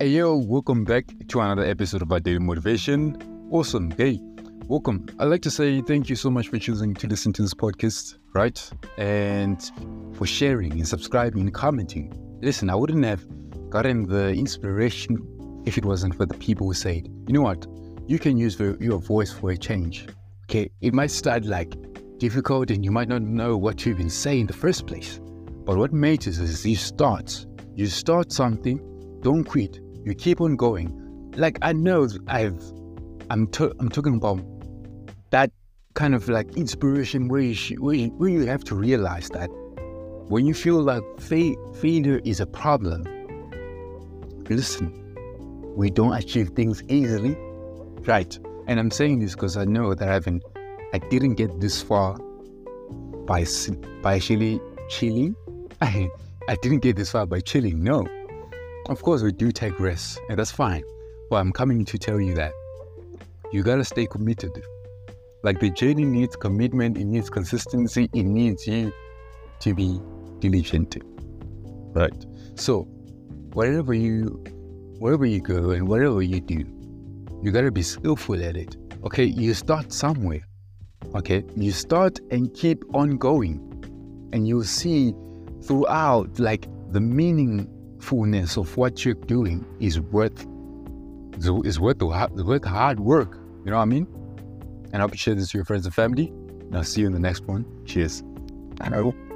Hey yo, welcome back to another episode of our daily motivation. Awesome. Hey, welcome. I'd like to say thank you so much for choosing to listen to this podcast, right? And for sharing and subscribing and commenting. Listen, I wouldn't have gotten the inspiration if it wasn't for the people who said, you know what, you can use your voice for a change. Okay, it might start like difficult and you might not know what to even say in the first place. But what matters is you start. You start something, don't quit. You keep on going. Like I know I've I'm I'm talking about that kind of like inspiration where you sh- where, you, where you have to realize that when you feel like fa- failure is a problem, listen, we don't achieve things easily, right? And I'm saying this because I know that I haven't, I didn't get this far by by actually chilling. I I didn't get this far by chilling. No, of course we do take risks, and that's fine. But I'm coming to tell you that you gotta stay committed. Like the journey needs commitment, it needs consistency, it needs you to be diligent. Right. So wherever you wherever you go and whatever you do, you gotta be skillful at it. Okay, you start somewhere. Okay, you start and keep on going, and you'll see throughout like the meaningfulness of what you're doing is worth is worth worth hard work. You know what I mean? And I hope you share this with your friends and family. And I'll see you in the next one. Cheers. Know.